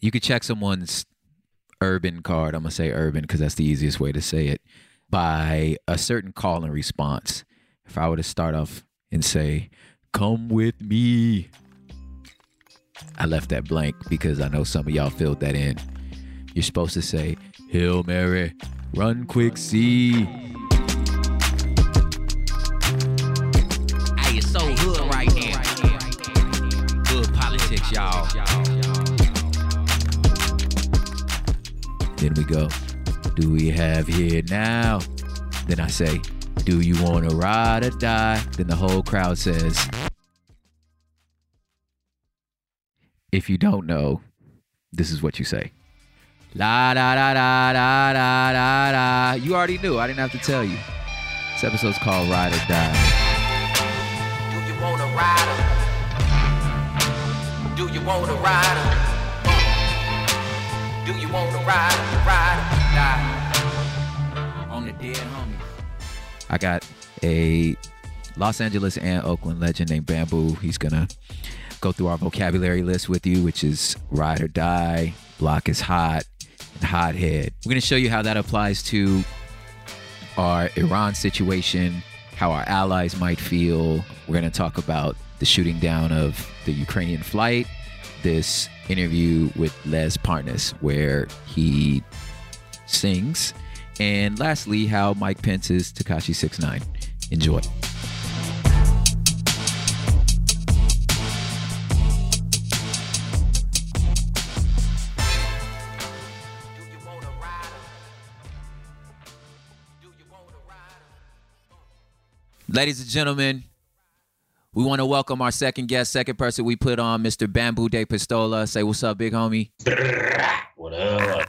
You could check someone's urban card. I'm to say urban because that's the easiest way to say it by a certain call and response. If I were to start off and say, Come with me, I left that blank because I know some of y'all filled that in. You're supposed to say, Hail Mary, run quick, see. Then we go, Do we have here now? Then I say, Do you want to ride or die? Then the whole crowd says, If you don't know, this is what you say. La da da da da da da da. You already knew. I didn't have to tell you. This episode's called Ride or Die. Do you want a rider? Do you want a rider? Do you want a rider? Rider, die. On the dead homie. I got a Los Angeles and Oakland legend named Bambu. He's gonna go through our vocabulary list with you, which is ride or die, block is hot, and hothead. We're gonna show you how that applies to our Iran situation, how our allies might feel. We're gonna talk about the shooting down of the Ukrainian flight, this interview with Lev Parnas, where he sings, and lastly, how Mike Pence is Tekashi 69. Enjoy. Do you want a rider? Do you want a rider? Ladies and gentlemen, we want to welcome our second guest, second person we put on, Mr. Bambu DePistola. Say what's up, big homie. What up?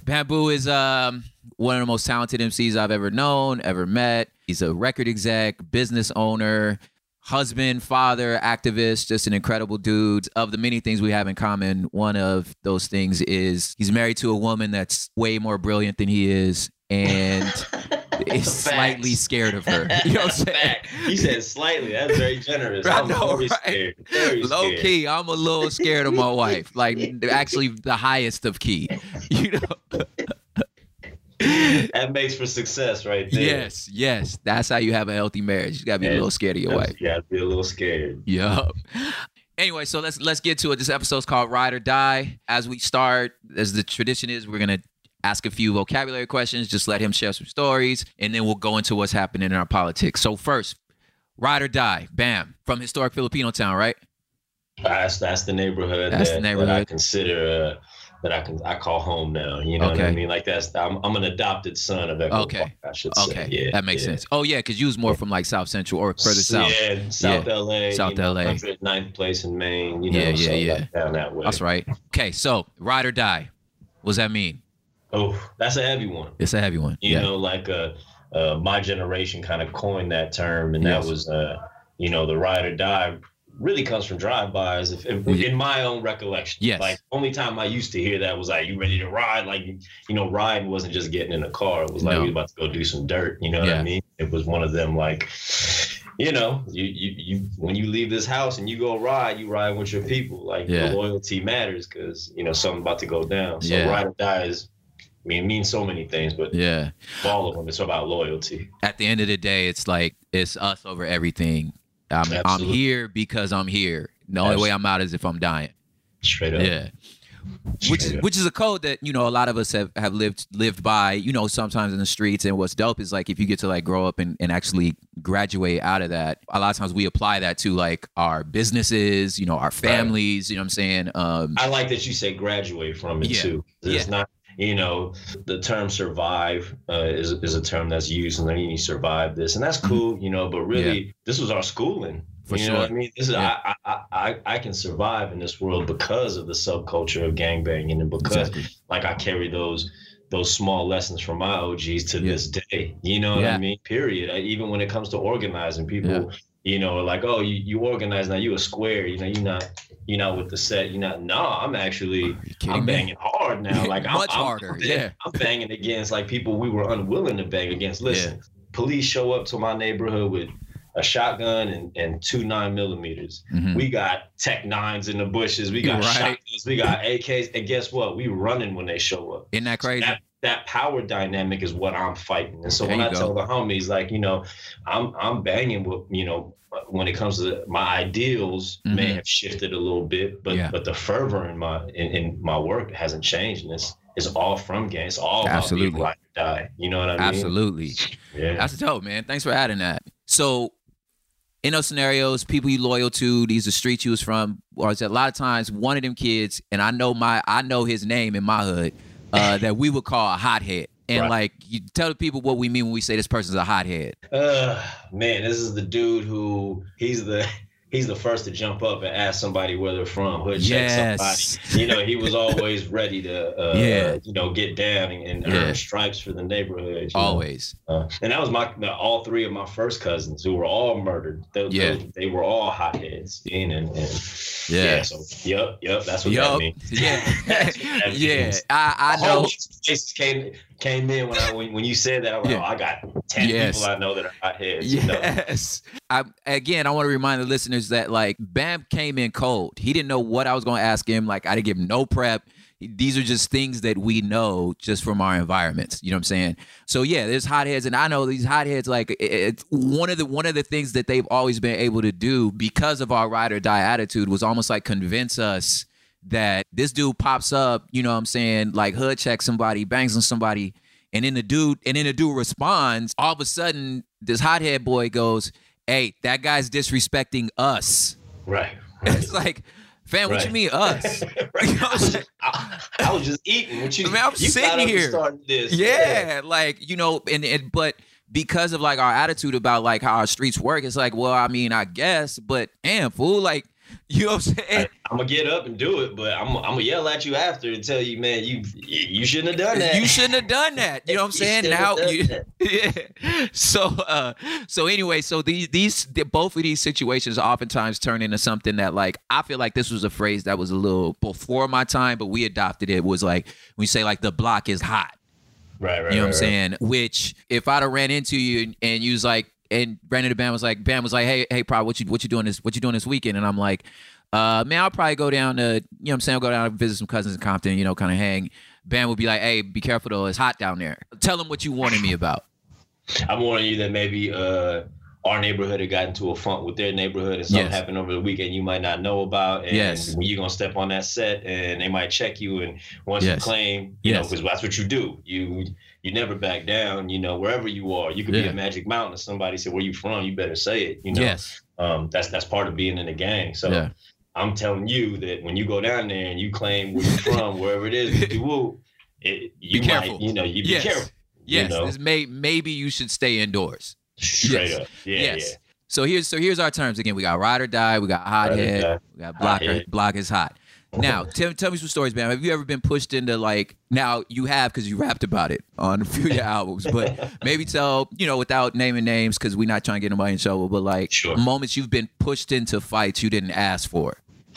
Bamboo is um, one of the most talented MCs I've ever known, ever met. He's a record exec, business owner, husband, father, activist, just an incredible dude. Of the many things we have in common, one of those things is he's married to a woman that's way more brilliant than he is and is slightly scared of her. You know what I'm saying? He said slightly. That's very generous. I I'm know, very right? scared. Very Low scared. key, I'm a little scared of my wife. Like actually the highest of key. You know? That makes for success right there. Yes, yes. That's how you have a healthy marriage. You gotta be a little scared of your wife. You gotta be a little scared. Yup. Anyway, so let's let's get to it. This episode's called Ride or Die. As we start, as the tradition is, we're gonna ask a few vocabulary questions, just let him share some stories, and then we'll go into what's happening in our politics. So first, Ride or Die, bam, from historic Filipino town, right? That's that's the neighborhood That's that, the that I neighborhood. consider uh, that I can I call home now. You know what I mean? Like that's I'm, I'm an adopted son of Echo Okay. Park, I should say. Okay, Yeah, that makes yeah. sense. Oh yeah, because you was more from like South Central or further south. Yeah, South Yeah. LA. South you know, LA. 109th place in Main. You know, Yeah, yeah, so yeah. like down that way. That's right. Okay, so ride or die. What does that mean? Oh, that's a heavy one. It's a heavy one. You yeah. know, like uh, uh, my generation kind of coined that term, and Yes. that was, uh, you know, the ride or die really comes from drive-bys. If, if, in my own recollection, Yes. Like only time I used to hear that was like, "You ready to ride?" Like, you know, riding wasn't just getting in a car. It was like No. we about to go do some dirt. You know what I mean? It was one of them like. You know, you, you you when you leave this house and you go ride, you ride with your people. Like Yeah. loyalty matters because you know something about to go down. So Yeah. ride or die is, I mean, it means so many things, but Yeah. all of them. It's about loyalty. At the end of the day, it's like it's us over everything. I'm, I'm here because I'm here. The only way I'm out is if I'm dying. Straight up. Yeah. Which is up. which is a code that you know a lot of us have, have lived lived by you know sometimes in the streets and what's dope is like if you get to like grow up and, and actually graduate out of that a lot of times we apply that to like our businesses you know our families you know what I'm saying um I like that you say graduate from it Yeah. too. It's Yeah. not, you know, the term survive uh, is, is a term that's used and then you survive this. And that's cool, you know, but really, this was our schooling. Mm-hmm. For you sure. know what I mean? This is Yeah. I, I I I can survive in this world because of the subculture of gangbanging and because Exactly. like I carry those those small lessons from my OGs to Yeah. this day. You know what Yeah. I mean? Period. I, even when it comes to organizing, people, you know, like, oh, you, you organize now, you a square. You know, you're not you're not with the set. You're not. No, I'm actually I'm me? banging hard now. Like I'm, Much I'm- harder, I'm, yeah. I'm banging against like people we were unwilling to bang against. Listen, police show up to my neighborhood with a shotgun and, and two nine millimeters. Mhm. We got Tech nines in the bushes. We got Right. shotguns. We got AKs. And guess what? We running when they show up. isn't that crazy That, that power dynamic is what I'm fighting. And so There when I go. tell the homies, like, you know, I'm I'm banging with, you know, when it comes to my ideals may Mhm. have shifted a little bit, but Yeah. but the fervor in my in, in my work hasn't changed. And it's it's all from gang. It's all about Absolutely. ride die. You know what I mean? absolutely Yeah. That's dope, man. Thanks for adding that. So, in those scenarios, people you loyal to, these are streets you was from, or a lot of times one of them kids, and I know my, I know his name in my hood, uh, that we would call a hothead. And Right. like, you tell the people what we mean when we say this person's a hothead. Uh, man, this is the dude who he's the he's the first to jump up and ask somebody where they're from, hood check Yes. somebody. You know, he was always ready to uh, Yeah. you know, get down and, and Yeah. earn stripes for the neighborhood. Always. Uh, and that was my all three of my first cousins who were all murdered. Those, Yeah. those- they were all hotheads. And, and, and Yeah. yeah. So yep, yep, that's what that Yup. means. Yeah. That yeah. means. I, I whole know. faces came came in when I when, when you said that. I like, Yeah. oh, I got ten Yes. people I know that are hotheads. You know? Yes. I again I want to remind the listeners that like Bam came in cold. He didn't know what I was going to ask him. Like I didn't give him no prep. These are just things that we know just from our environments. You know what I'm saying? So yeah, there's hotheads, and I know these hotheads. Like it's one of the one of the things that they've always been able to do because of our ride or die attitude was almost like convince us that this dude pops up. You know what I'm saying? Like hood checks somebody, bangs on somebody, and then the dude and then the dude responds. All of a sudden, this hothead boy goes, "Hey, that guy's disrespecting us." Right. It's like, fam, what you mean us? Right. What I'm saying? I, I was just eating. What you? I mean, I'm you sitting here. This. Yeah, like you know, and, and but because of like our attitude about like how our streets work, it's like, well, I mean, I guess, but damn, fool, like you know what I'm saying? I'm gonna get up and do it, but I'm, I'm gonna yell at you after and tell you, man, you you shouldn't have done that. You shouldn't have done that. You know what I'm saying? shouldn't Now, you, yeah. So, uh, so anyway, so these these the, both of these situations oftentimes turn into something that, like, I feel like this was a phrase that was a little before my time, but we adopted it. Was like we say like the block is hot. Right, right. You know what I'm right, saying? Which if I'd have ran into you and, and you was like, and Brandon the Bam was like, Bam was like, hey, hey, Prod, what you what you doing this what you doing this weekend? And I'm like, uh, man, I'll probably go down to, you know what I'm saying, I'll go down and visit some cousins in Compton, you know, kind of hang. Bam would be like, hey, be careful though, it's hot down there. Tell them what you wanted me about. I'm warning you that maybe uh, our neighborhood had gotten to a funk with their neighborhood and something Yes. happened over the weekend you might not know about. And Yes. you're gonna step on that set and they might check you and once Yes. you claim, you know, Yes. because that's what you do. You you never back down, you know, wherever you are. You could be a magic mountain and somebody said, Where you from? You better say it. You know. Yes. Um, that's that's part of being in the gang. So Yeah. I'm telling you that when you go down there and you claim where you're from, wherever it is, woo, it, you Be might, careful. you know, you be yes. careful. Yes. you know? May maybe you should stay indoors. Straight Yes. up. Yeah, yes. So here's so here's our terms again. We got ride or die. We got Ride head. We got blocker. Block is hot. Now, tell, tell me some stories, man. Have you ever been pushed into like? Now you have because you rapped about it on a few of your albums, but maybe tell you know without naming names because we're not trying to get anybody in trouble. But like Sure. moments you've been pushed into fights you didn't ask for.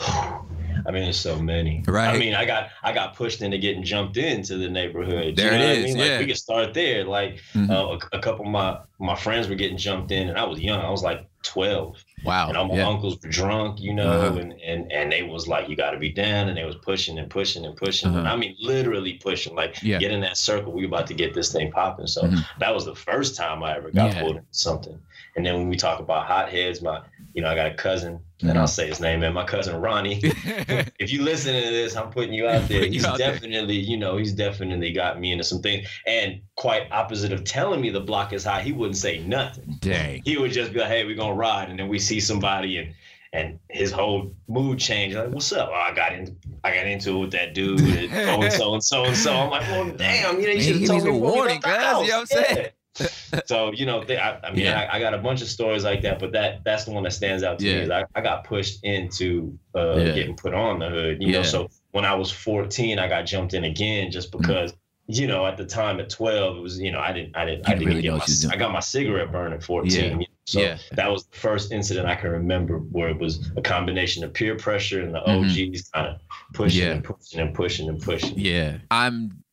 I mean, there's so many. Right. I mean, I got I got pushed into getting jumped into the neighborhood. There you know it is, I mean? Like, yeah. we could start there. Like Mhm. uh, a, a couple of my my friends were getting jumped in, and I was young. I was like 12. Wow. and all my yeah. uncles were drunk, you know, Uh-huh. and, and and they was like, you got to be down, and they was pushing and pushing and pushing. And Uh-huh. I mean, literally pushing, like Yeah. get in that circle. We about to get this thing popping. So Mhm. that was the first time I ever got Yeah. pulled into something. And then when we talk about hotheads, my you know, I got a cousin, Mhm. and I'll say his name, man. My cousin Ronnie. if you listen to this, I'm putting you out there. Putting you He's out there. definitely, you know, he's definitely got me into some things. And quite opposite of telling me the block is high, he wouldn't say nothing Dang. he would just be like, "Hey, we're gonna ride," and then we see somebody and and his whole mood changed. Like, what's up? Oh, I got in, I got into it with that dude, and so and so and so and so. I'm like, well, damn, you know, you Man, should have told me me some before warning, left the cuz, house. you know what I'm saying? So you know, they, I, I mean, Yeah. I, I got a bunch of stories like that, but that that's the one that stands out to Yeah. me. Is I, I got pushed into uh, Yeah. getting put on the hood. You know, so when I was 14, I got jumped in again just Mm-hmm. because. You know, at the time at 12, it was, you know, I didn't, I didn't, I didn't really get my, what you was doing. I got my cigarette burn at 14. Yeah. you know, So Yeah. that was the first incident I can remember where it was a combination of peer pressure and the Mhm. OGs kind of pushing Yeah. and pushing and pushing and pushing. Yeah. I'm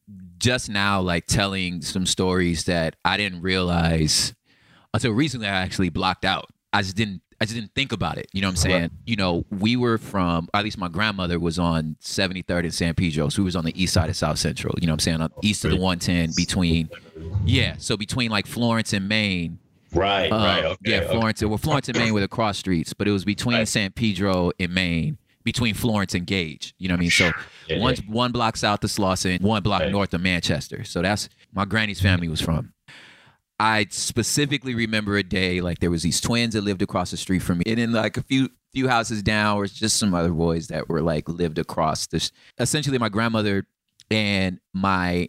just now like telling some stories that I didn't realize until recently I actually blocked out. I just didn't I just didn't think about it. You know what I'm saying? Right. You know, we were from at least my grandmother was on 73rd and San Pedro. So we was on the east side of South Central. You know what I'm saying? On east of the 110 between yeah, so between like Florence and Main. Right, Uh, right. Okay, yeah, okay. Florence. Well, Florence and Main were the cross streets, but it was between Right. San Pedro and Main, between Florence and Gage. You know what I mean? So Yeah, one yeah. one block south of Slauson, one block Right. north of Manchester. So that's my granny's family was from. I specifically remember a day like there was these twins that lived across the street from me, and then like a few few houses down was just some other boys that were like lived across this. Essentially, my grandmother and my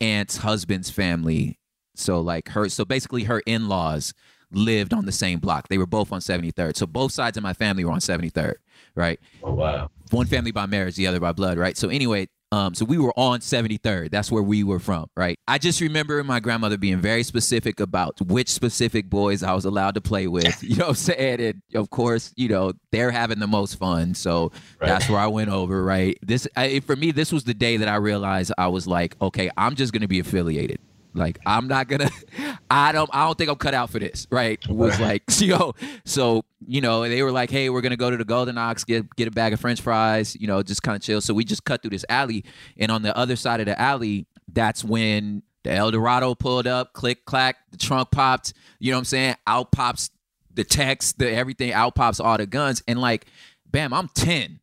aunt's husband's family. So like her, so basically her in laws lived on the same block. They were both on 73rd. So both sides of my family were on 73rd, right? Oh, wow. one family by marriage, the other by blood, right? So anyway, um, so we were on 73rd. That's where we were from, right? I just remember my grandmother being very specific about which specific boys I was allowed to play with. You know what I'm saying? And of course, you know, they're having the most fun. So Right. that's where I went over, right? This I, for me, this was the day that I realized I was like, okay, I'm just gonna be affiliated. Like I'm not gonna, I don't, I don't think I'm cut out for this, right? Was like, know, so you know, they were like, hey, we're gonna go to the Golden Ox, get get a bag of French fries, you know, just kind of chill. So we just cut through this alley, and on the other side of the alley, that's when the El Dorado pulled up, click clack, the trunk popped. You know what I'm saying? Out pops the text, the everything. Out pops all the guns, and like, bam, I'm ten.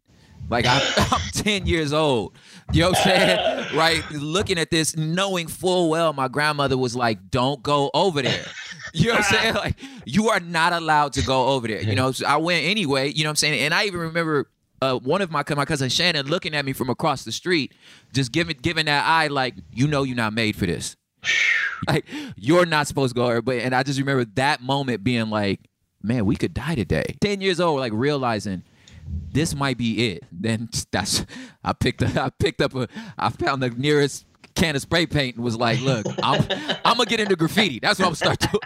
Like I'm, I'm 10 years old. You know what I'm saying? Right? Looking at this, knowing full well my grandmother was like, don't go over there. You know what I'm saying? Like, you are not allowed to go over there. You know, so I went anyway, you know what I'm saying? And I even remember uh, one of my my cousin Shannon looking at me from across the street, just giving giving that eye like, you know you're not made for this. Like, you're not supposed to go over there. But and I just remember that moment being like, man, we could die today. 10 years old, like realizing this might be it. Then that's I picked up I picked up a I found the nearest can of spray paint and was like, look, I'm I'm gonna get into graffiti. That's what I'm start doing.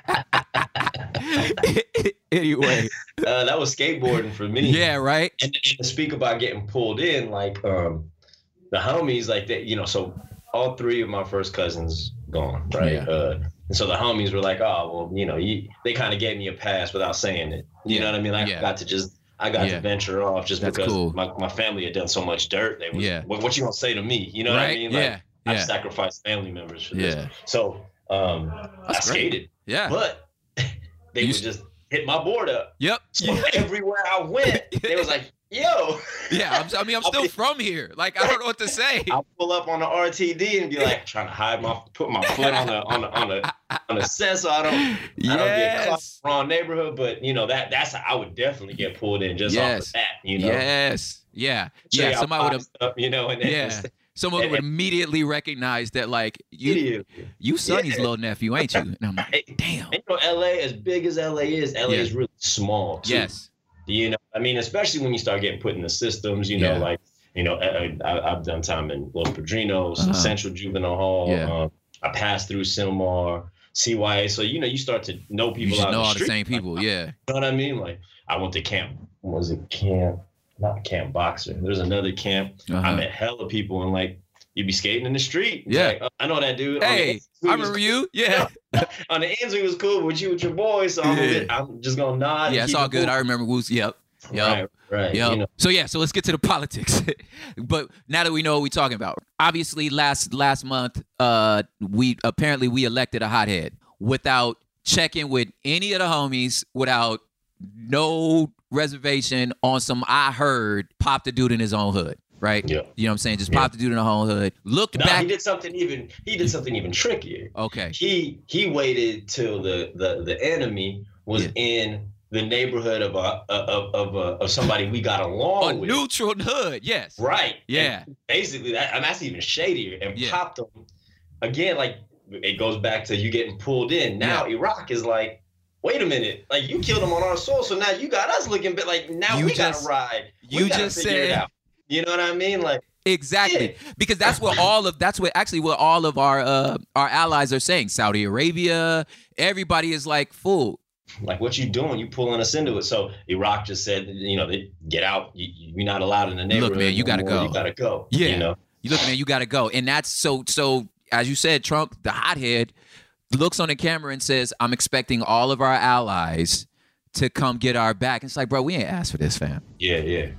anyway. Uh, that was skateboarding for me. Yeah, right? and, and to speak about getting pulled in, like um, the homies, like that, you know, so all three of my first cousins gone, right? Yeah. Uh, and so the homies were like, oh, well, you know, you, they kind of gave me a pass without saying it. You Yeah. know what I mean? Like, Yeah. I got to just, I got Yeah. to venture off just That's because cool. my, my family had done so much dirt. They was, Yeah. what, what you gonna say to me? You know what I mean? Like, yeah. I've Yeah. sacrificed family members for Yeah. this. So um, I great. skated, Yeah. but they You would just hit my board up. Yep. So everywhere I went, they was like, yo. Yeah, I'm, I mean, I'm I'll still from here. Like, I don't know what to say. I'll pull up on the RTD and be like trying to hide my put my foot on the on the on the on the set so I don't I don't get caught Yes. in the wrong neighborhood. But you know that that's I would definitely get pulled in just off Yes. of that. You know, Yes. Yeah. Show Yeah. Somebody would have. you know, and then Yeah. Someone and- would immediately recognize that, like, you, you. you Sonny's Yeah. little nephew, ain't you? And I'm like, damn. And, you know, LA, as big as LA is, LA Yeah. is really small. Too. Yes. You know, I mean, especially when you start getting put in the systems, you know, Yeah. like, you know, I, I, I've done time in Los Padrinos, Uh-huh. Central Juvenile Hall. Yeah. Um, I passed through Sylmar, CYA. So, you know, you start to know people just out know in all the the same people. Yeah. You know what I mean? Like, I went to camp. Was it camp? Not camp boxer. There's another camp. I Uh-huh. met hella people and like, you'd be skating in the street. Yeah. Like, oh, I know that dude. Hey, I remember you. Yeah. on the ends we was cool with you with your boys, so I'm, Yeah. I'm just gonna nod. Yeah, it's all good. cool. I remember Woo's. Yep. Yep. Right, right. Yep. You know, So yeah, so let's get to the politics. but now that we know what we're talking about, obviously last last month, uh, we apparently we elected a hothead without checking with any of the homies, without no reservation on some. I heard pop the dude in his own hood, right? Yeah. You know what I'm saying? Just Yeah. pop the dude in the own hood. Looked no, back. he did something even. He did something even trickier. okay. He he waited till the the the enemy was Yeah. in the neighborhood of a of of, a, of somebody we got A along with. neutral hood. Yes. Right. Yeah. And basically, that and that's even shadier. And Yeah. popped them again. Like it goes back to you getting pulled in. Now Iraq is like, wait a minute, like you killed him on our soil, so now you got us looking bit like now You we just- gotta ride. We you gotta just said- out. You know what I mean? Like Exactly. Yeah. Because that's what all of that's what actually what all of our uh our allies are saying. Saudi Arabia, everybody is like, fool. Like what you doing? You pulling us into it. So Iraq just said, you know, get out. You, you're not allowed in the neighborhood. Look, man, you gotta go. You gotta go. Yeah. You know. You look, man, you gotta go. And that's so so as you said, Trump, the hothead, looks on the camera and says, I'm expecting all of our allies to come get our back. It's like, bro, we ain't asked for this, fam. Yeah, yeah.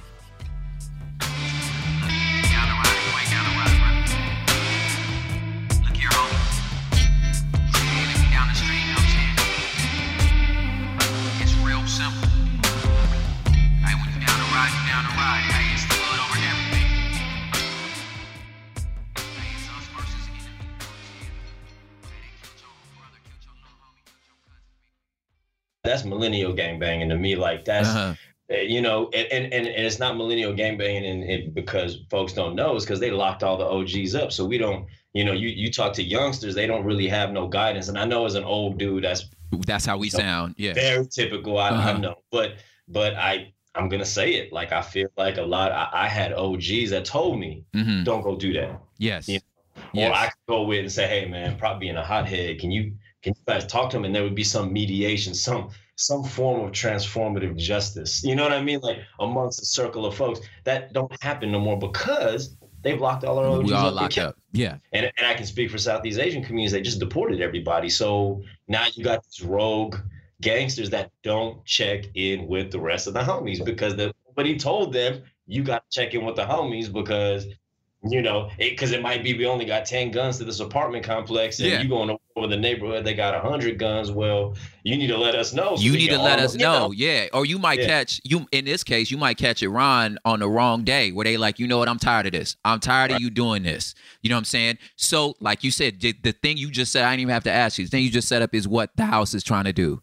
That's millennial gangbanging to me. Like that's Uh-huh. Uh, you know, and, and, and it's not millennial gangbanging and it, because folks don't know, it's because they locked all the OGs up. So we don't, you know, you, you talk to youngsters, they don't really have no guidance. And I know as an old dude, that's That's how we sound. Yeah. very typical. I, I Uh-huh. know, but but I I'm gonna say it. Like I feel like a lot. I, I had OGs that told me, hmm don't go do that. Yes. Yeah. Yes. Or I could go with and say, hey man, probably being a hothead, can you can you guys talk to him? And there would be some mediation, some some form of transformative justice. You know what I mean? Like amongst a circle of folks. That don't happen no more because they blocked all our OGs we all locked up. Yeah. and, and I can speak for Southeast Asian communities. They just deported everybody. So now you got these rogue gangsters that don't check in with the rest of the homies because the, nobody told them you got to check in with the homies because you know because it, might be we only got 10 guns to this apartment complex and Yeah. you going over the neighborhood they got 100 guns well you need to let us know so you need to let us you know. yeah. Or you might Yeah. catch you in this case, you might catch Iran on the wrong day where they like, you know what, I'm tired of this. I'm tired of you doing this. You know what I'm saying? So, like you said, the, the thing you just said, I didn't even have to ask you. The thing you just set up is what the House is trying to do.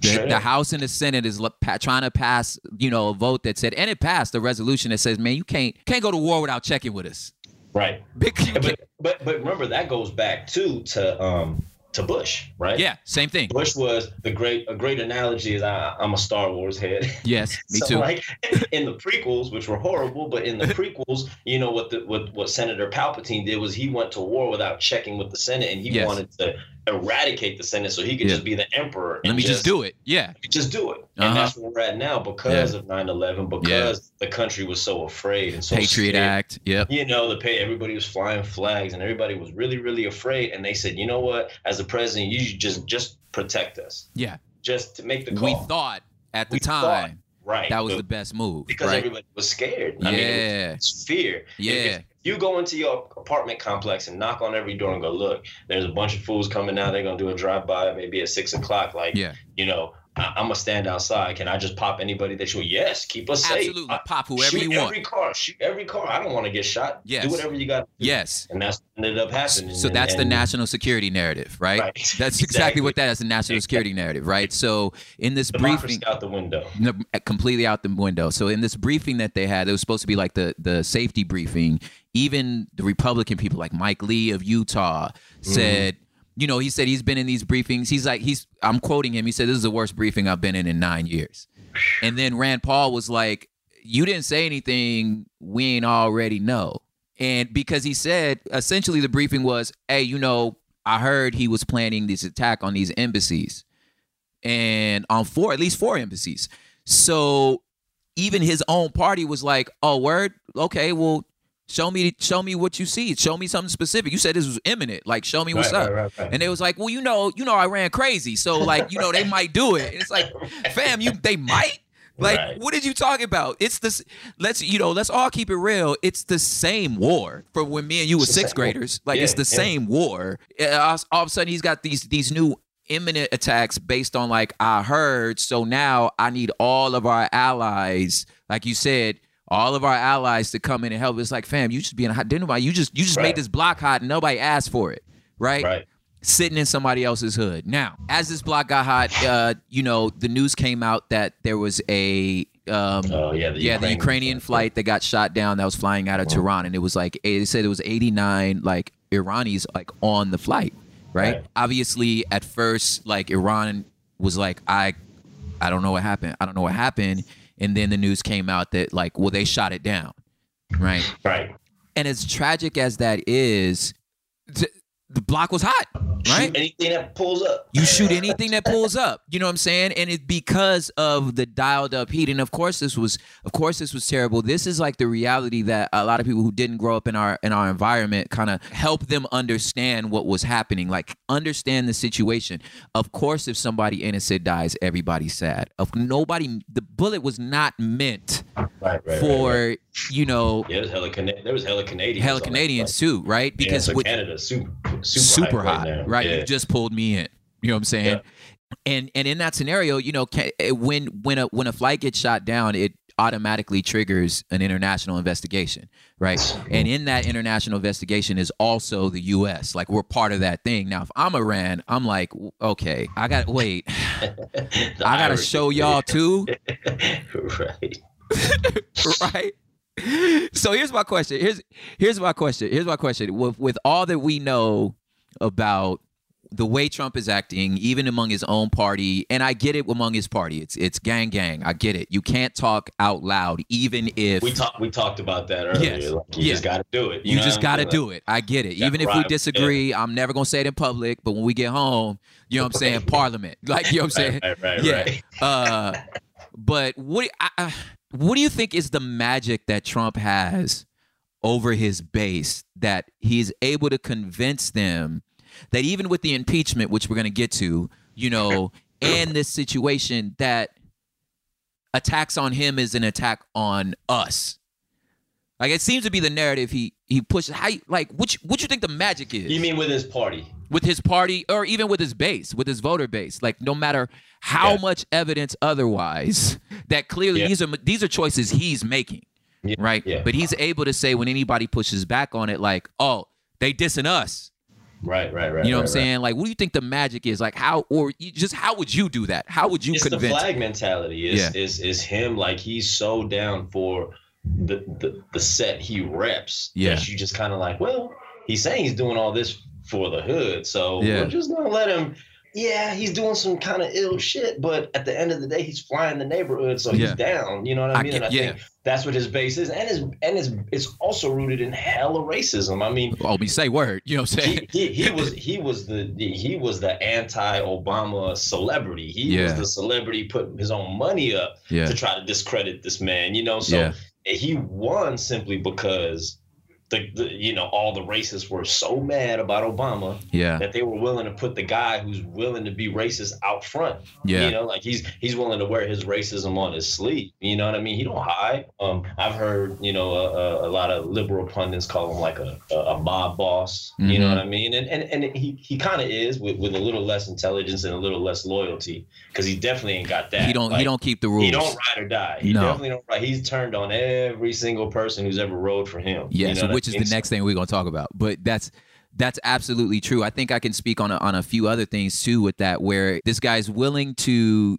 The, Sure. the House and the Senate is trying to pass, you know, a vote that said, and it passed a resolution that says, man, you can't can't go to war without checking with us. right but, but but remember that goes back too to um to Bush right yeah, same thing. Bush was the great a great analogy is I, I'm a Star Wars head. Yes, me so too. like in the prequels, which were horrible, but in the prequels, you know what the what, what Senator Palpatine did was he went to war without checking with the Senate and he Yes. wanted to eradicate the Senate so he could Yeah. just be the emperor. Let and me just do it. Yeah. Just do it. And Uh-huh. that's where we're at now because of 9-11, because the country was so afraid and so Patriot scared Act. Yep. you know, the pay everybody was flying flags and everybody was really, really afraid. And they said, you know what? As a president, you should just just protect us, Yeah. just to make the call. We thought at the We time thought, right that was but- the best move. because right? everybody was scared. I mean, it Yeah. was fear. Yeah. If you go into your apartment complex and knock on every door and go, look, there's a bunch of fools coming now. They're gonna do a drive by maybe at six o'clock. Like, Yeah. you know, I- I'm gonna stand outside. Can I just pop anybody that you? Yes, keep us safe. Absolutely. Pop whoever shoot you want. Every car, shoot every car. I don't want to get shot. Yes. Do whatever you got. Yes. And that's what ended up happening. So that's the national security narrative, right? Right. That's exactly, Exactly. what that is the national security narrative, right? So in this Democracy briefing, out the window. No, completely out the window. So in this briefing that they had, it was supposed to be like the the safety briefing. Even the Republican people, like Mike Lee of Utah, mm-hmm. said, you know, he said he's been in these briefings. He's like, he's, I'm quoting him. He said, "This is the worst briefing I've been in in nine years." And then Rand Paul was like, "You didn't say anything we ain't already know." And because he said, essentially, the briefing was, "Hey, you know, I heard he was planning this attack on these embassies." and on four, at least four embassies. So even his own party was like, "Oh, word, okay, well, show me, show me what you see. Show me something specific. You said this was imminent. Like, show me what's Right, up." right, right. And they was like, "Well, you know, you know, Iran crazy, so like, you know, they might do it." And it's like, fam, you they might. Like, what did you talk about? It's this. Let's you know. Let's all keep it real. It's the same war for when me and you were sixth graders. Like, Yeah, it's the yeah. same war. All all of a sudden, he's got these these new imminent attacks based on like I heard. So now I need all of our allies, like you said, all of our allies to come in and help. It's like, fam, you just being hot. Didn't nobody? You just you just made this block hot and nobody asked for it, right? Right. Sitting in somebody else's hood. Now, as this block got hot, uh, you know, the news came out that there was a um, Oh yeah. The yeah, the Ukrainian flight that got shot down that was flying out of Tehran, and it was like they said it was 89 like Iranis like on the flight, right? Right. Obviously, at first, like Iran was like, I, I don't know what happened. I don't know what happened, and then the news came out that like, well, they shot it down, right? Right. And as tragic as that is, th- the block was hot, right? Shoot anything that pulls up. You shoot anything that pulls up. You know what I'm saying? And it's because of the dialed up heat. And of course this was of course this was terrible. This is like the reality that a lot of people who didn't grow up in our in our environment kind of help them understand what was happening. Like understand the situation. Of course if somebody innocent dies, everybody's sad. Of nobody the bullet was not meant Right. Right. for, right. you know, Yeah, there's hella Cana- there was hella Canadians. hella Canadians too, right? Yeah, Because so with Canada's super super, super hot, now. right? Yeah. You just pulled me in. You know what I'm saying? Yeah. And and in that scenario, you know, ca- eh, when when a when a flight gets shot down, it automatically triggers an international investigation, right? And in that international investigation is also the U.S. Like we're part of that thing. Now, if I'm Iran, I'm like, okay, I got wait, I gotta show y'all too, right. right? So here's my question. Here's here's my question. Here's my question. With with all that we know about the way Trump is acting, even among his own party, and I get it among his party. It's it's gang gang. I get it. You can't talk out loud, even if We talked we talked about that earlier. Yes. Like, you Yeah. just got to do it. you just got to do it. I get it. Gotta Even if we disagree, I'm never gonna say it in public. But when we get home, you know what I'm saying? Parliament, like you know what I'm saying? Right, right, right, yeah. right. Uh, but what I, I, what do you think is the magic that Trump has over his base that he's able to convince them that even with the impeachment, which we're going to get to, you know, and this situation, that attacks on him is an attack on us. Like it seems to be the narrative he he pushes. How you- like what you, what you think the magic is? You mean with his party? with his party or even with his base, with his voter base. Like no matter how Yeah. much evidence otherwise, that clearly Yeah. these are these are choices he's making, Yeah, right? yeah. But he's able to say when anybody pushes back on it, like, oh, they dissing us. Right, right, right. You know right, what I'm saying? Like, what do you think the magic is? Like, how or you, just how would you do that? How would you it's the convince? flag mentality. Is Yeah. is is him like he's so down for the the, the set he reps. Yeah. You just kind of like, well, he's saying he's doing all this for the hood, so Yeah. we're just gonna let him. Yeah, he's doing some kind of ill shit, but at the end of the day, he's flying the neighborhood, so Yeah. he's down. You know what I I mean? get- and I yeah. think that's what his base is, and his and his it's also rooted in hella racism. I mean, Oh, me say word. You know what I'm saying? he, he, he was he was the he was the anti-Obama celebrity. He Yeah. was the celebrity putting his own money up yeah. to try to discredit this man. You know, so Yeah. He won simply because the, the you know all the racists were so mad about Obama Yeah. that they were willing to put the guy who's willing to be racist out front. Yeah. You know, like he's he's willing to wear his racism on his sleeve. You know what I mean? He don't hide. Um, I've heard you know a, a, lot of liberal pundits call him like a a, mob boss. You know Mhm. what I mean? And and and he he kind of is with with a little less intelligence and a little less loyalty because he definitely ain't got that. He don't. he don't keep the rules. He don't ride or die. He No. definitely don't ride. He's turned on every single person who's ever rode for him. You Yes, know which is the next thing we're going to talk about. But that's that's absolutely true. I think I can speak on a, on a few other things too with that, where this guy's willing to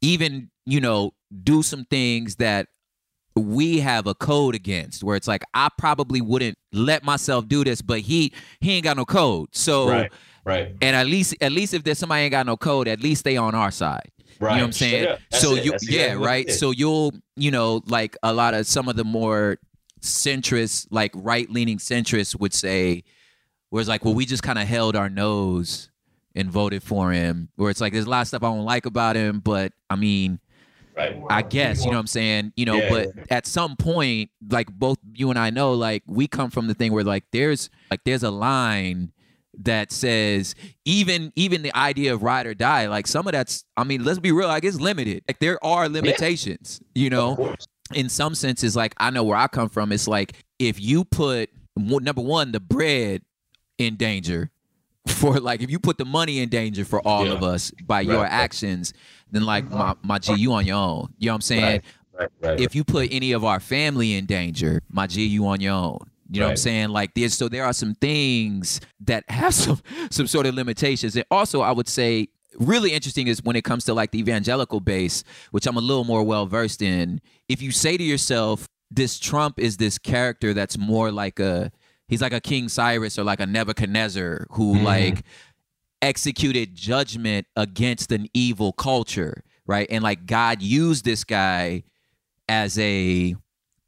even you know do some things that we have a code against. Where it's like I probably wouldn't let myself do this, but he he ain't got no code. So Right. Right. and at least at least if there's somebody ain't got no code, at least they on our side. Right. You know what I'm saying? So it. you That's yeah, exactly right. So you'll you know like a lot of some of the more centrist like right leaning centrists would say, where it's like, well, we just kind of held our nose and voted for him. Where it's like there's a lot of stuff I don't like about him, but I mean. Right. I guess, you know what I'm saying? You know, Yeah. but at some point, like both you and I know, like we come from the thing where like there's like there's a line that says even even the idea of ride or die, like some of that's I mean, let's be real, like it's limited. Like there are limitations, you Of know? Course. in some senses, like I know where I come from, it's like if you put number one, the bread in danger for like if you put the money in danger for all Yeah. of us by your Right, right. actions, then like mm-hmm. my, my G, you on your own. You know what I'm saying? Right. Right. Right. If you put any of our family in danger, my G, you on your own. You know what I'm saying? Like there's so there are some things that have some some sort of limitations. And also I would say really interesting is when it comes to like the evangelical base, which I'm a little more well versed in. If you say to yourself, this Trump is this character that's more like a he's like a King Cyrus or like a Nebuchadnezzar who Mhm. like executed judgment against an evil culture, right? And like God used this guy as a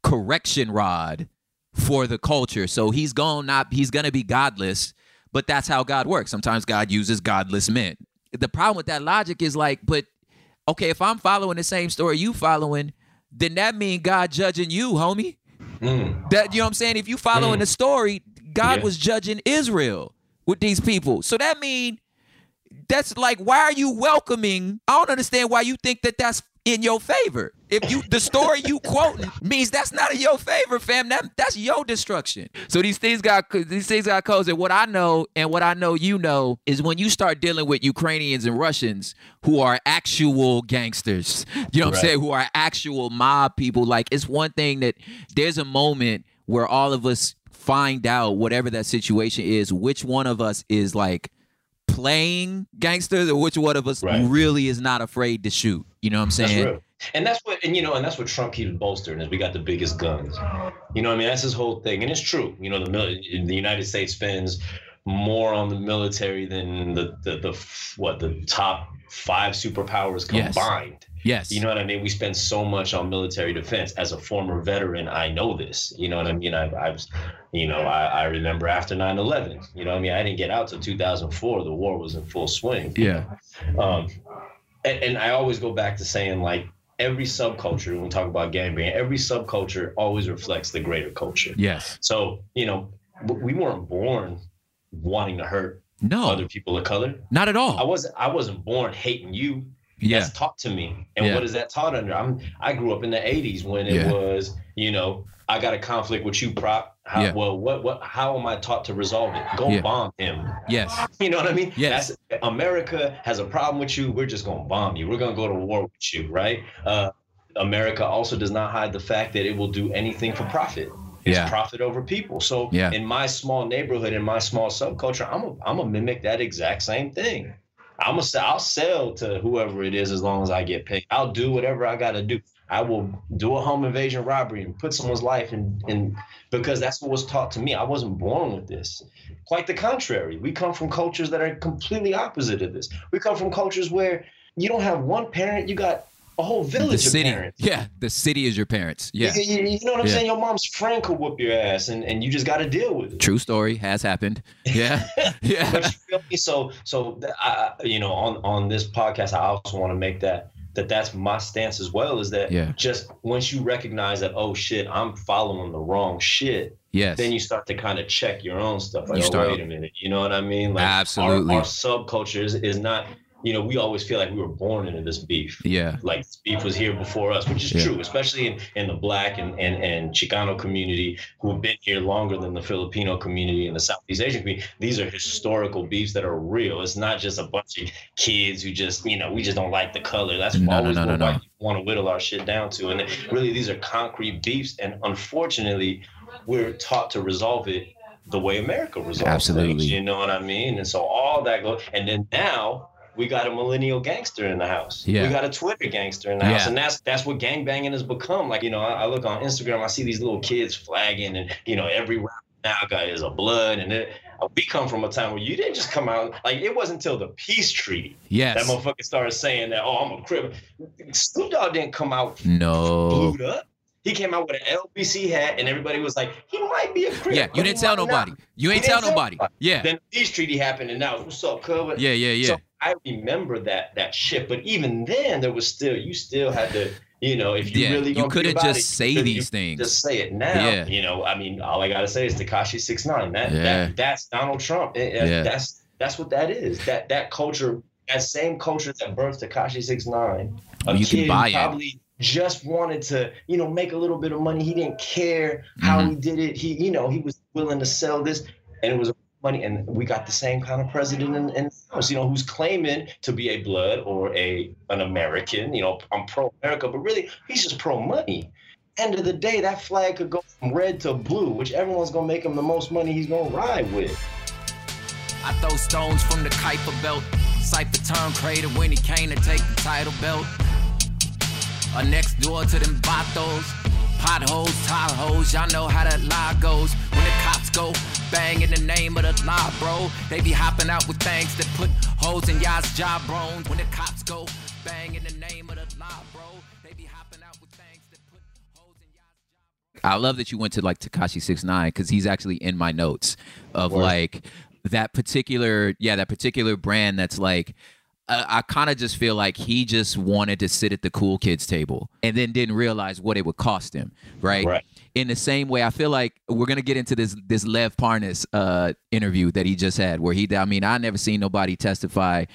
correction rod for the culture. So he's going not he's going to be godless, but that's how God works. Sometimes God uses godless men. The problem with that logic is like, but okay, if I'm following the same story you following, then that mean God judging you, homie. Mm. That you know what I'm saying? If you following the story, God Yeah. was judging Israel with these people. So that mean that's like why are you welcoming? I don't understand why you think that that's in your favor. If you the story you quoting means that's not in your favor, fam. That that's your destruction. So these things got these things got codes. And what I know and what I know you know is when you start dealing with Ukrainians and Russians who are actual gangsters. You know what I'm saying? Who are actual mob people. Like it's one thing that there's a moment where all of us find out whatever that situation is, which one of us is like playing gangsters or which one of us Right. really is not afraid to shoot. You know what I'm saying? And that's what, and you know, and that's what Trump keeps bolstering is we got the biggest guns. You know, what I mean, that's his whole thing, and it's true. You know, the the United States spends more on the military than the the, the what the top five superpowers Yes. combined. Yes. You know what I mean? We spend so much on military defense. As a former veteran, I know this. You know what I mean? I, I was, you know, I, I remember after 9/11. You know what I mean? I didn't get out till 2004. The war was in full swing. yeah. Um, and, and I always go back to saying like every subculture when we talk about gangbanging, every subculture always reflects the greater culture. Yes. So you know, we weren't born wanting to hurt No. other people of color. not at all. I wasn't. I wasn't born hating you. Yeah. That's taught to me. And Yeah. what is that taught under? I'm. I grew up in the '80s when it Yeah. was, you know, I got a conflict with you, prop. How, Yeah. Well, what, what? How am I taught to resolve it? Go Yeah. bomb him. Yes. You know what I mean? Yes. That's, America has a problem with you. We're just gonna bomb you. We're gonna go to war with you, right? Uh, America also does not hide the fact that it will do anything for profit. It's Yeah. profit over people. So Yeah. in my small neighborhood, in my small subculture, I'm a, I'm gonna mimic that exact same thing. I'm gonna I'll sell to whoever it is as long as I get paid. I'll do whatever I gotta do. I will do a home invasion robbery and put someone's life in in because that's what was taught to me. I wasn't born with this. Quite the contrary. We come from cultures that are completely opposite of this. We come from cultures where you don't have one parent, you got a whole The village city. of parents. Yeah. The city is your parents. Yeah. You, you- you know what I'm Yeah. saying? Your mom's friend could whoop your ass and, and you just got to deal with it. True story has happened. Yeah. Yeah. But you feel me? So, so I, you know, on on this podcast, I also want to make that that that's my stance as well. Is that Yeah. just once you recognize that oh shit, I'm following the wrong shit, Yes. then you start to kind of check your own stuff. Like, You oh, start- wait a minute, you know what I mean? Like, our- Absolutely. Our, subculture is, is not. You know, we always feel like we were born into this beef. yeah. Like beef was here before us, which is Yeah. true, especially in, in the black and, and, and Chicano community who have been here longer than the Filipino community and the Southeast Asian community. These are historical beefs that are real. It's not just a bunch of kids who just, you know, we just don't like the color. That's No, always no, what no, white no. want to whittle our shit down to. And really, these are concrete beefs. And unfortunately, we're taught to resolve it the way America resolves Absolutely. things. You know what I mean? And so all that goes. And then now we got a millennial gangster in the house. Yeah. We got a Twitter gangster in the house. And that's that's what gangbanging has become. Like, you know, I, I look on Instagram, I see these little kids flagging, and you know, every now guy is a blood. And it, we come from a time where you didn't just come out like it wasn't until the peace treaty Yes. that motherfucker started saying that, oh, I'm a criminal. Snoop Dogg didn't come out no. glued up. He came out with an LBC hat, and everybody was like, he might be a criminal. Yeah. You didn't tell nobody. You ain't tell nobody. nobody. Yeah. Then the peace treaty happened, and now what's up, cover? Yeah. Yeah. Yeah. So I remember that that shit. But even then, there was still you still had to, you know, if you Yeah, really you couldn't just it, say you these you things. Just say it now. Yeah. You know, I mean, all I gotta say is Tekashi Six Nine. That, Yeah. that that's Donald Trump. Yeah. That's that's what that is. That that culture, that same culture that birthed Takashi Six Nine. A You can buy probably just wanted to, you know, make a little bit of money. He didn't care how Mhm. he did it. He, you know, he was willing to sell this, and it was money. And we got the same kind of president in, in the house, you know, who's claiming to be a blood or a an American. You know, I'm pro America, but really he's just pro money. End of the day, that flag could go from red to blue, which everyone's gonna make him the most money he's gonna ride with. I throw stones from the Kuiper belt. Cypher turned crater when he came to take the title belt. Uh, next door to them vatos. Potholes, Tahoes, y'all know how that lie goes. When the cops go bang in the name of the law, bro. They be hopping out with things that put holes in y'all's job bones. When the cops go bang in the name of the law, bro. They be hopping out with things that put holes in y'all's job I love that you went to like Tekashi Six Nine because he's actually in my notes of Word. like that particular yeah that particular brand that's like uh, I kind of just feel like he just wanted to sit at the cool kids table and then didn't realize what it would cost him right, Right. in the same way I feel like we're gonna get into this this Lev Parnas uh interview that he just had where he I mean I never seen nobody testify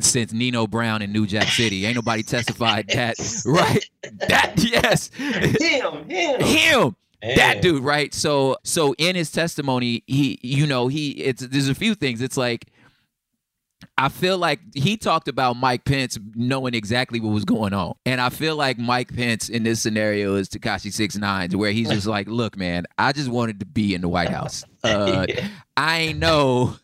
since Nino Brown in New Jack City. Ain't nobody testified that right? That yes. Him, him, him that dude right? So so in his testimony he you know he it's there's a few things. It's like I feel like he talked about Mike Pence knowing exactly what was going on. And I feel like Mike Pence in this scenario is Tekashi Six Nines, where he's just like, look, man, I just wanted to be in the White House. Uh, I ain't know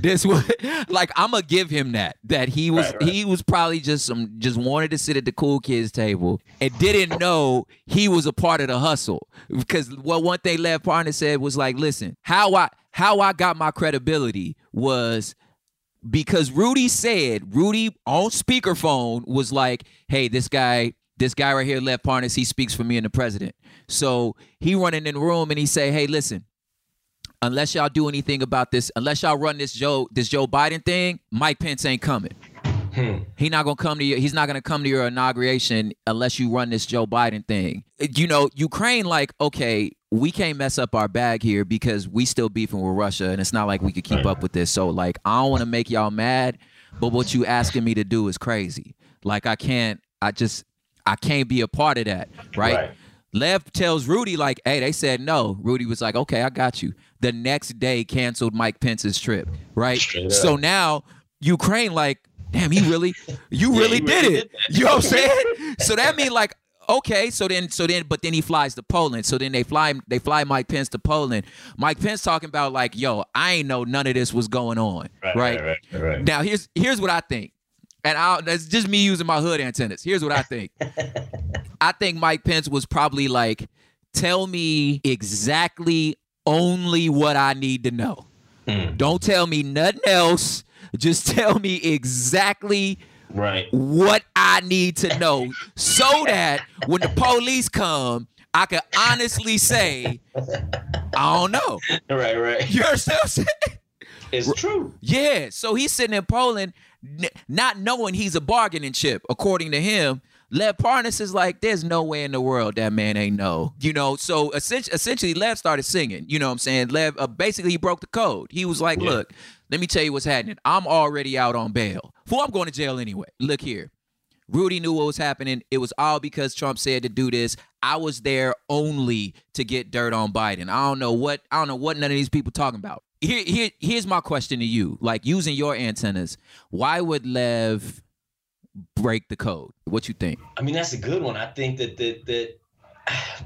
this was like I'm gonna give him that. That he was Right, right. he was probably just some just wanted to sit at the cool kids table and didn't know he was a part of the hustle. Because what one thing Lev Parnas said was like, listen, how I how I got my credibility was because Rudy said Rudy on speakerphone was like, "Hey, this guy, this guy right here, Lev Parnas, he speaks for me and the president." So he running in the room and he say, "Hey, listen." Unless y'all do anything about this, unless y'all run this Joe this Joe Biden thing, Mike Pence ain't coming. Hmm. He not gonna come to your. He's not gonna come to your inauguration unless you run this Joe Biden thing. You know, Ukraine like okay, we can't mess up our bag here because we still beefing with Russia, and it's not like we could keep up with this. So like, I don't want to make y'all mad, but what you asking me to do is crazy. Like I can't. I just I can't be a part of that. Right. Right. Lev tells Rudy like, "Hey, they said no." Rudy was like, "Okay, I got you." The next day, canceled Mike Pence's trip. Right. So now Ukraine like, damn, he really, you really did really it. did. You know what I'm saying? so that mean like, okay, so then, so then, but then he flies to Poland. So then they fly, they fly Mike Pence to Poland. Mike Pence talking about like, yo, I ain't know none of this was going on. Right, Right. right, right, right. Now here's here's what I think, and I'll, that's just me using my hood antennas. Here's what I think. I think Mike Pence was probably like, tell me exactly only what I need to know. Hmm. Don't tell me nothing else. Just tell me exactly Right. what I need to know so that when the police come, I can honestly say, I don't know. Right, right. You understand what I'm saying? It's true. Yeah, so he's sitting in Poland, n- not knowing he's a bargaining chip. According to him, Lev Parnas is like, "There's no way in the world that man ain't know." You know, so essentially, essentially Lev started singing. You know what I'm saying? Lev uh, basically he broke the code. He was like, Yeah. "Look, let me tell you what's happening. I'm already out on bail. Fool, I'm going to jail anyway. Look here." Rudy knew what was happening. It was all because Trump said to do this. I was there only to get dirt on Biden. I don't know what I don't know what none of these people talking about. Here, here, here's my question to you. Like using your antennas, why would Lev break the code? What you think? I mean, that's a good one. I think that that that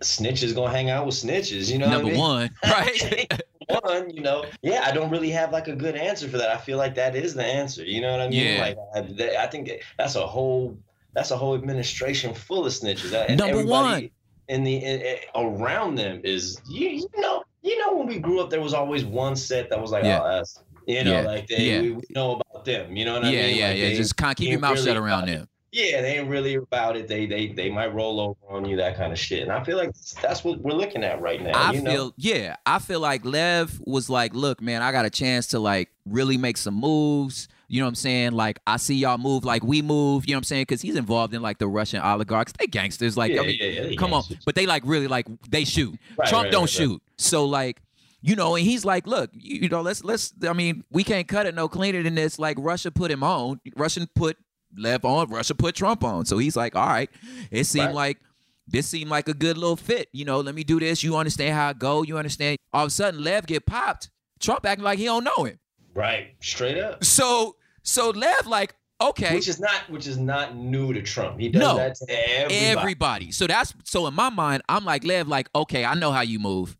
snitches gonna hang out with snitches. You know, Number I mean? one, right? one, you know, yeah, I don't really have like a good answer for that. I feel like that is the answer. You know what I mean? Yeah. Like, I, that- I think that's a whole that's a whole administration full of snitches. And Number one. in the in, in- around them is you, you know you know when we grew up there was always one set that was like Yeah. oh that's you know Yeah. like they Yeah. we, we know about them. You know what I yeah, mean? yeah, Like, yeah. they- Just kind of keep your mouth really shut around them. yeah, they ain't really about it. They they they might roll over on you, that kind of shit. And I feel like that's what we're looking at right now. I you know? feel yeah, I feel like Lev was like, look, man, I got a chance to like really make some moves. You know what I'm saying? Like I see y'all move like we move. You know what I'm saying? Because he's involved in like the Russian oligarchs. They gangsters. Like Yeah, I mean, yeah, yeah, come on, but they like really like they shoot. Right, Trump right, don't right. shoot. So like. You know, and he's like, look, you, you know, let's let's. I mean, we can't cut it no cleaner than this. Like Russia put him on. Russian put Lev on. Russia put Trump on. So he's like, all right. It seemed Right. like this seemed like a good little fit. You know, let me do this. You understand how I go. You understand. All of a sudden, Lev get popped. Trump acting like he don't know him. right, straight up. So, so Lev like, okay, Which is not which is not new to Trump. He does No. that to everybody. everybody. So that's so in my mind, I'm like Lev, like, okay, I know how you move.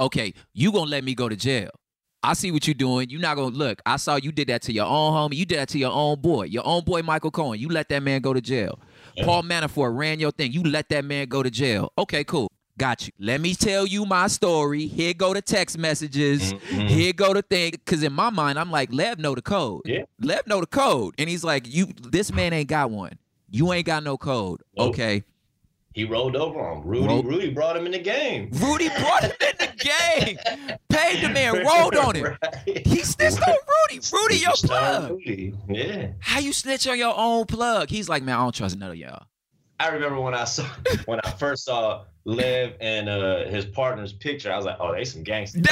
Okay, you gonna let me go to jail. I see what you're doing. You're not gonna look. I saw you did that to your own homie. You did that to your own boy, your own boy Michael Cohen. You let that man go to jail. Paul Manafort ran your thing. You let that man go to jail. Okay, cool. Got you. Let me tell you my story. Here go the text messages. Mhm. Here go the thing. Cause in my mind, I'm like, Lev know the code. Yeah. Lev know the code. And he's like, you this man ain't got one. You ain't got no code. Nope. Okay. He rolled over on. Rudy. Rolled- Rudy brought him in the game. Rudy brought him in the game. Paid the man, rolled on him. Right. He snitched on Rudy. Rudy, your plug. Rudy. Yeah. How you snitch on your own plug? He's like, man, I don't trust none of y'all. I remember when I saw when I first saw Lev and uh, his partner's picture, I was like, oh, they some gangsters.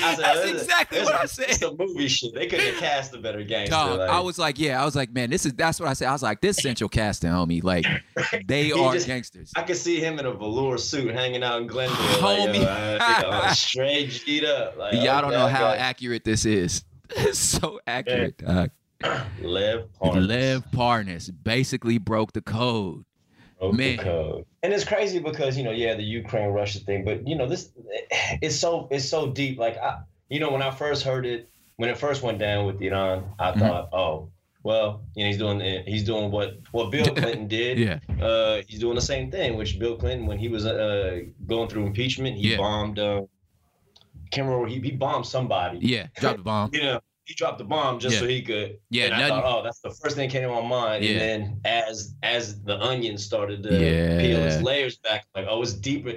That's, I said, that's exactly this what I is- said. This some movie shit. They couldn't have cast a better gangster. Dog, like- I was like, yeah, I was like, man, this is that's what I said. I was like, this central casting, homie. Like, they He are just- gangsters. I could see him in a velour suit hanging out in Glendale, Homie. like, yo, uh, you know, straight G'd up. Like, Y'all don't know how okay. accurate this is. It's so accurate, dog. Lev Parnas Lev Parnas basically broke the code. Broke man. code. and it's crazy because you know, yeah, the Ukraine Russia thing, but you know, this it's so it's so deep. Like, I, you know, when I first heard it, when it first went down with Iran, I Mhm. thought, oh, well, you know, he's doing he's doing what what Bill Clinton did. Yeah. uh, he's doing the same thing, which Bill Clinton, when he was uh, going through impeachment, he Yeah. bombed. Uh, can't remember. He, he bombed somebody. Yeah. dropped the bomb. You know, he dropped the bomb just Yeah. so he could. Yeah, And I nothing- thought, oh, that's the first thing that came to my mind. Yeah. And then as as the onion started to Yeah. peel its layers back, like, oh, it's deeper.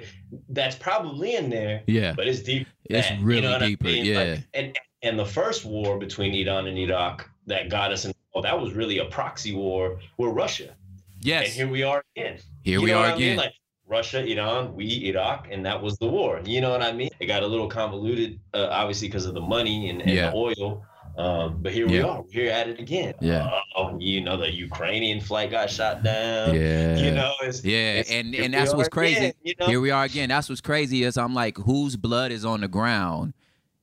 That's probably in there, Yeah. but it's deeper. than It's that. You really know what I deeper, mean? yeah. Like, and and the first war between Iran and Iraq that got us in. Oh, that was really a proxy war with Russia. Yes, and here we are again. Here You we are what I mean? again. Like Russia, Iran, we, Iraq, and that was the war. You know what I mean? It got a little convoluted, uh, obviously, because of the money and, and the oil. Um, but here we are. We're here at it again. Yeah. Uh, you know, the Ukrainian flight got shot down. Yeah. You know, it's, Yeah, it's- and and that's what's crazy. again, you know? Here we are again. That's what's crazy is I'm like, whose blood is on the ground?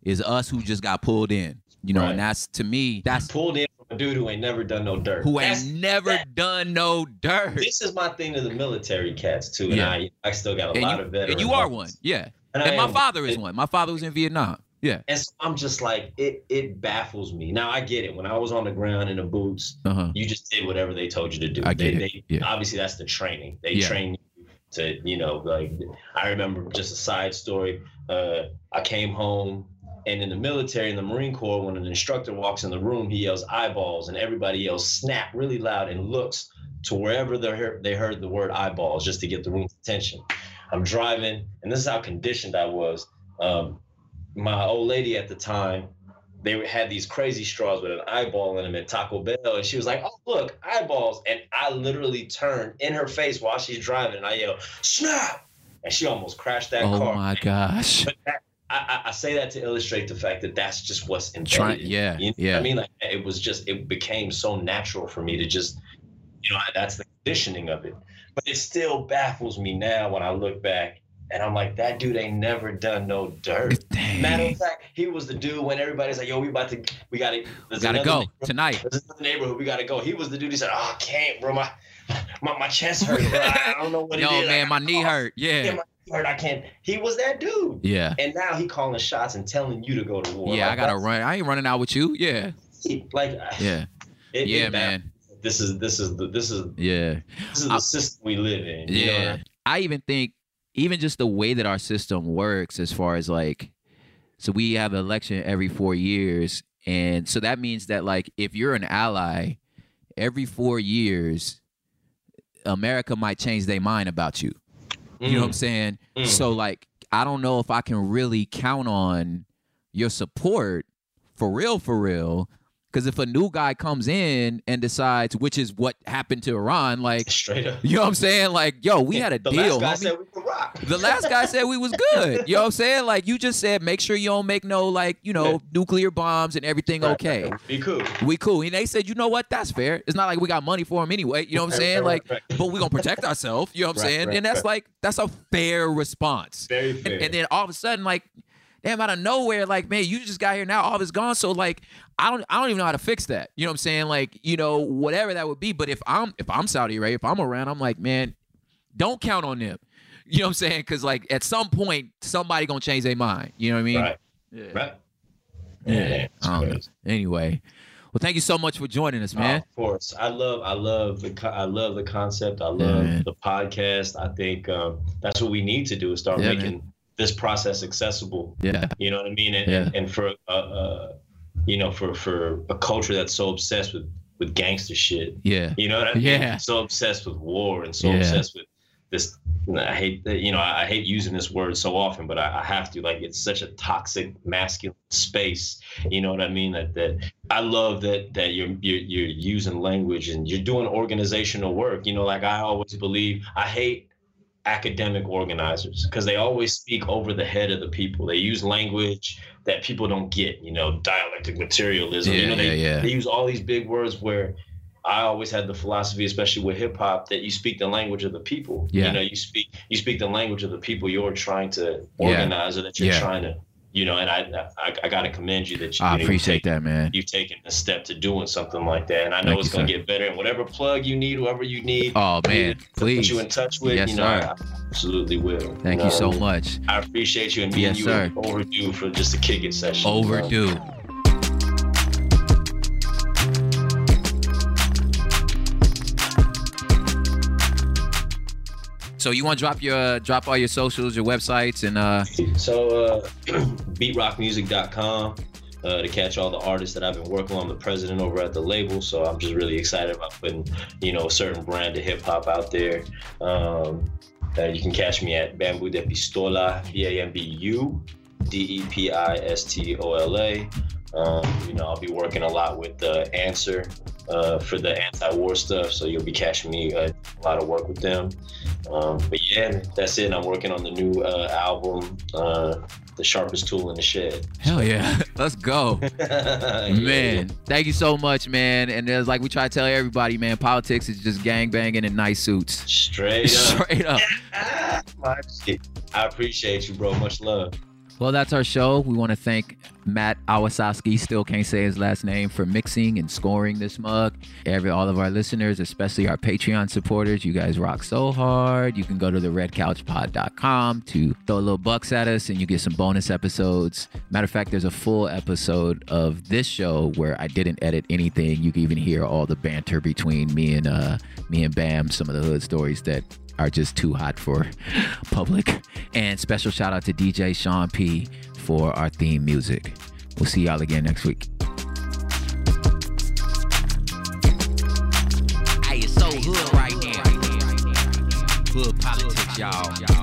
Is us who just got pulled in, you know? Right. And that's to me, that's pulled in from a dude who ain't never done no dirt. who That's- ain't never that- done no dirt. This is my thing to the military cats too, and Yeah. I I still got a And lot you, of veterans. and you are one, yeah. And, And my father is It- one. My father was in Vietnam. Yeah. And so I'm just like, it it baffles me. Now I get it. When I was on the ground in the boots, Uh huh. you just did whatever they told you to do. I get they, it. They, Yeah. Obviously, that's the training. They Yeah. train you to, you know, like I remember just a side story. Uh, I came home, and in the military, in the Marine Corps, when an instructor walks in the room, he yells eyeballs, and everybody yells snap really loud and looks to wherever they heard, they heard the word eyeballs just to get the room's attention. I'm driving, and this is how conditioned I was. Um, my old lady at the time, they had these crazy straws with an eyeball in them at Taco Bell, and she was like, "Oh, look, eyeballs!" And I literally turned in her face while she's driving, and I yelled, "Snap!" And she almost crashed that Oh car. Oh my gosh. But that, I, I, say that to illustrate the fact that that's just what's embedded. Try- in yeah, you know yeah. I mean, like it was just it became so natural for me to just, you know, that's the conditioning of it. But it still baffles me now when I look back, and I'm like, that dude ain't never done no dirt. Matter of fact, he was the dude when everybody's like, "Yo, we about to, we gotta, there's Gotta go tonight. This is the neighborhood, we gotta go." He was the dude. He said, "Oh, I can't, bro. My, my, my chest hurt. Bro. I don't know what Yo, it is. Yo, man, I my knee cough. hurt. Yeah, Yeah. my hurt. I can't." He was that dude. Yeah. And now he calling shots and telling you to go to war. Yeah, I gotta run. I ain't running out with you. Yeah. Like, Yeah. it, Yeah, it man. This is this is the this is Yeah. this is I- the system we live in. you know I Yeah. I even think even just the way that our system works as far as like so we have an election every 4 years and so that means that like if you're an ally every 4 years America might change their mind about you. You know what I'm saying? Mm. So like I don't know if I can really count on your support for real for real cuz if a new guy comes in and decides which is what happened to Iran like Straight up. you know what I'm saying? Like, yo, we had a the deal. last guy said we could rock. the last guy said we was good. You know what I'm saying? Like, you just said make sure you don't make no like, you know, nuclear bombs and everything Right, okay. right, Be cool. We cool. And they said, you know what? That's fair. It's not like we got money for him anyway. You know what I'm saying? right, Like, but we gonna protect ourselves. You know what I'm saying? and that's like that's a fair response. Very And, fair. and then all of a sudden, like, damn, out of nowhere, like, man, you just got here now, all it's gone. So like, I don't, I don't even know how to fix that. You know what I'm saying? Like, you know, whatever that would be. But if I'm, if I'm Saudi right if I'm Iran, I'm like, man, don't count on them. You know what I'm saying? Because like, at some point, somebody gonna change their mind. You know what I mean? right. Yeah. Right. Yeah. it's I don't know. crazy. Anyway, well, thank you so much for joining us, man. of course, I love, I love the, I love the concept. I love man. the podcast. I think um, that's what we need to do is start Yeah, making this process accessible. Yeah. You know what I mean? And, Yeah. and, for, uh, uh, you know, for for a culture that's so obsessed with with gangster shit. Yeah. You know what I mean? Yeah. So obsessed with war and so Yeah. obsessed with this. I hate, you know, I hate using this word so often, but I, I have to. Like, it's such a toxic masculine space. You know what I mean? That that I love that that you're you're, you're using language and you're doing organizational work. You know, like I always believe. I hate academic organizers because they always speak over the head of the people. They use language that people don't get. You know, dialectic materialism. Yeah, you know, they, yeah, yeah. they use all these big words where I always had the philosophy, especially with hip hop, that you speak the language of the people. Yeah. You know, you speak you speak the language of the people you're trying to organize or that you're trying to, you know, and I I, I gotta commend you that you, I you know, appreciate that, man. You've taken a step to doing something like that. And I know Thank it's you, gonna sir. get better. And whatever plug you need, whoever you need, Oh man, to please. put you in touch with, Yes, you know, sir. I absolutely will. Thank know you so what I mean? much. I appreciate you and me Yes, you sir. overdue for just a kick it session. Overdue. So you want to drop your uh, drop all your socials, your websites, and uh, So, uh, beatrockmusic.com uh, to catch all the artists that I've been working on. I'm the president over at the label, so I'm just really excited about putting, you know, a certain brand of hip hop out there. Um, uh, you can catch me at Bambu DePistola, B A M B U D E P I S T O L A. Um, you know, I'll be working a lot with the Answer uh, for the anti-war stuff, so you'll be catching me uh, a lot of work with them. Um, but yeah, that's it. I'm working on the new uh, album, uh, "The Sharpest Tool in the Shed." hell yeah, let's go, man. Thank you so much, man. And there's like we try to tell everybody, man, politics is just gang banging in nice suits. straight up. Straight up. I appreciate you, bro. Much love. Well, that's our show. We want to thank Matt Awasaki, still can't say his last name, for mixing and scoring this mug. Every all of our listeners, especially our Patreon supporters, you guys rock so hard. You can go to the redcouchpod.com to throw a little bucks at us and you get some bonus episodes. Matter of fact, there's a full episode of this show where I didn't edit anything. You can even hear all the banter between me and uh me and Bam, some of the hood stories that are just too hot for public. And special shout out to DJ Sean P for our theme music. We'll see y'all again next week. Hey, it's so hood right now. Hood politics, y'all.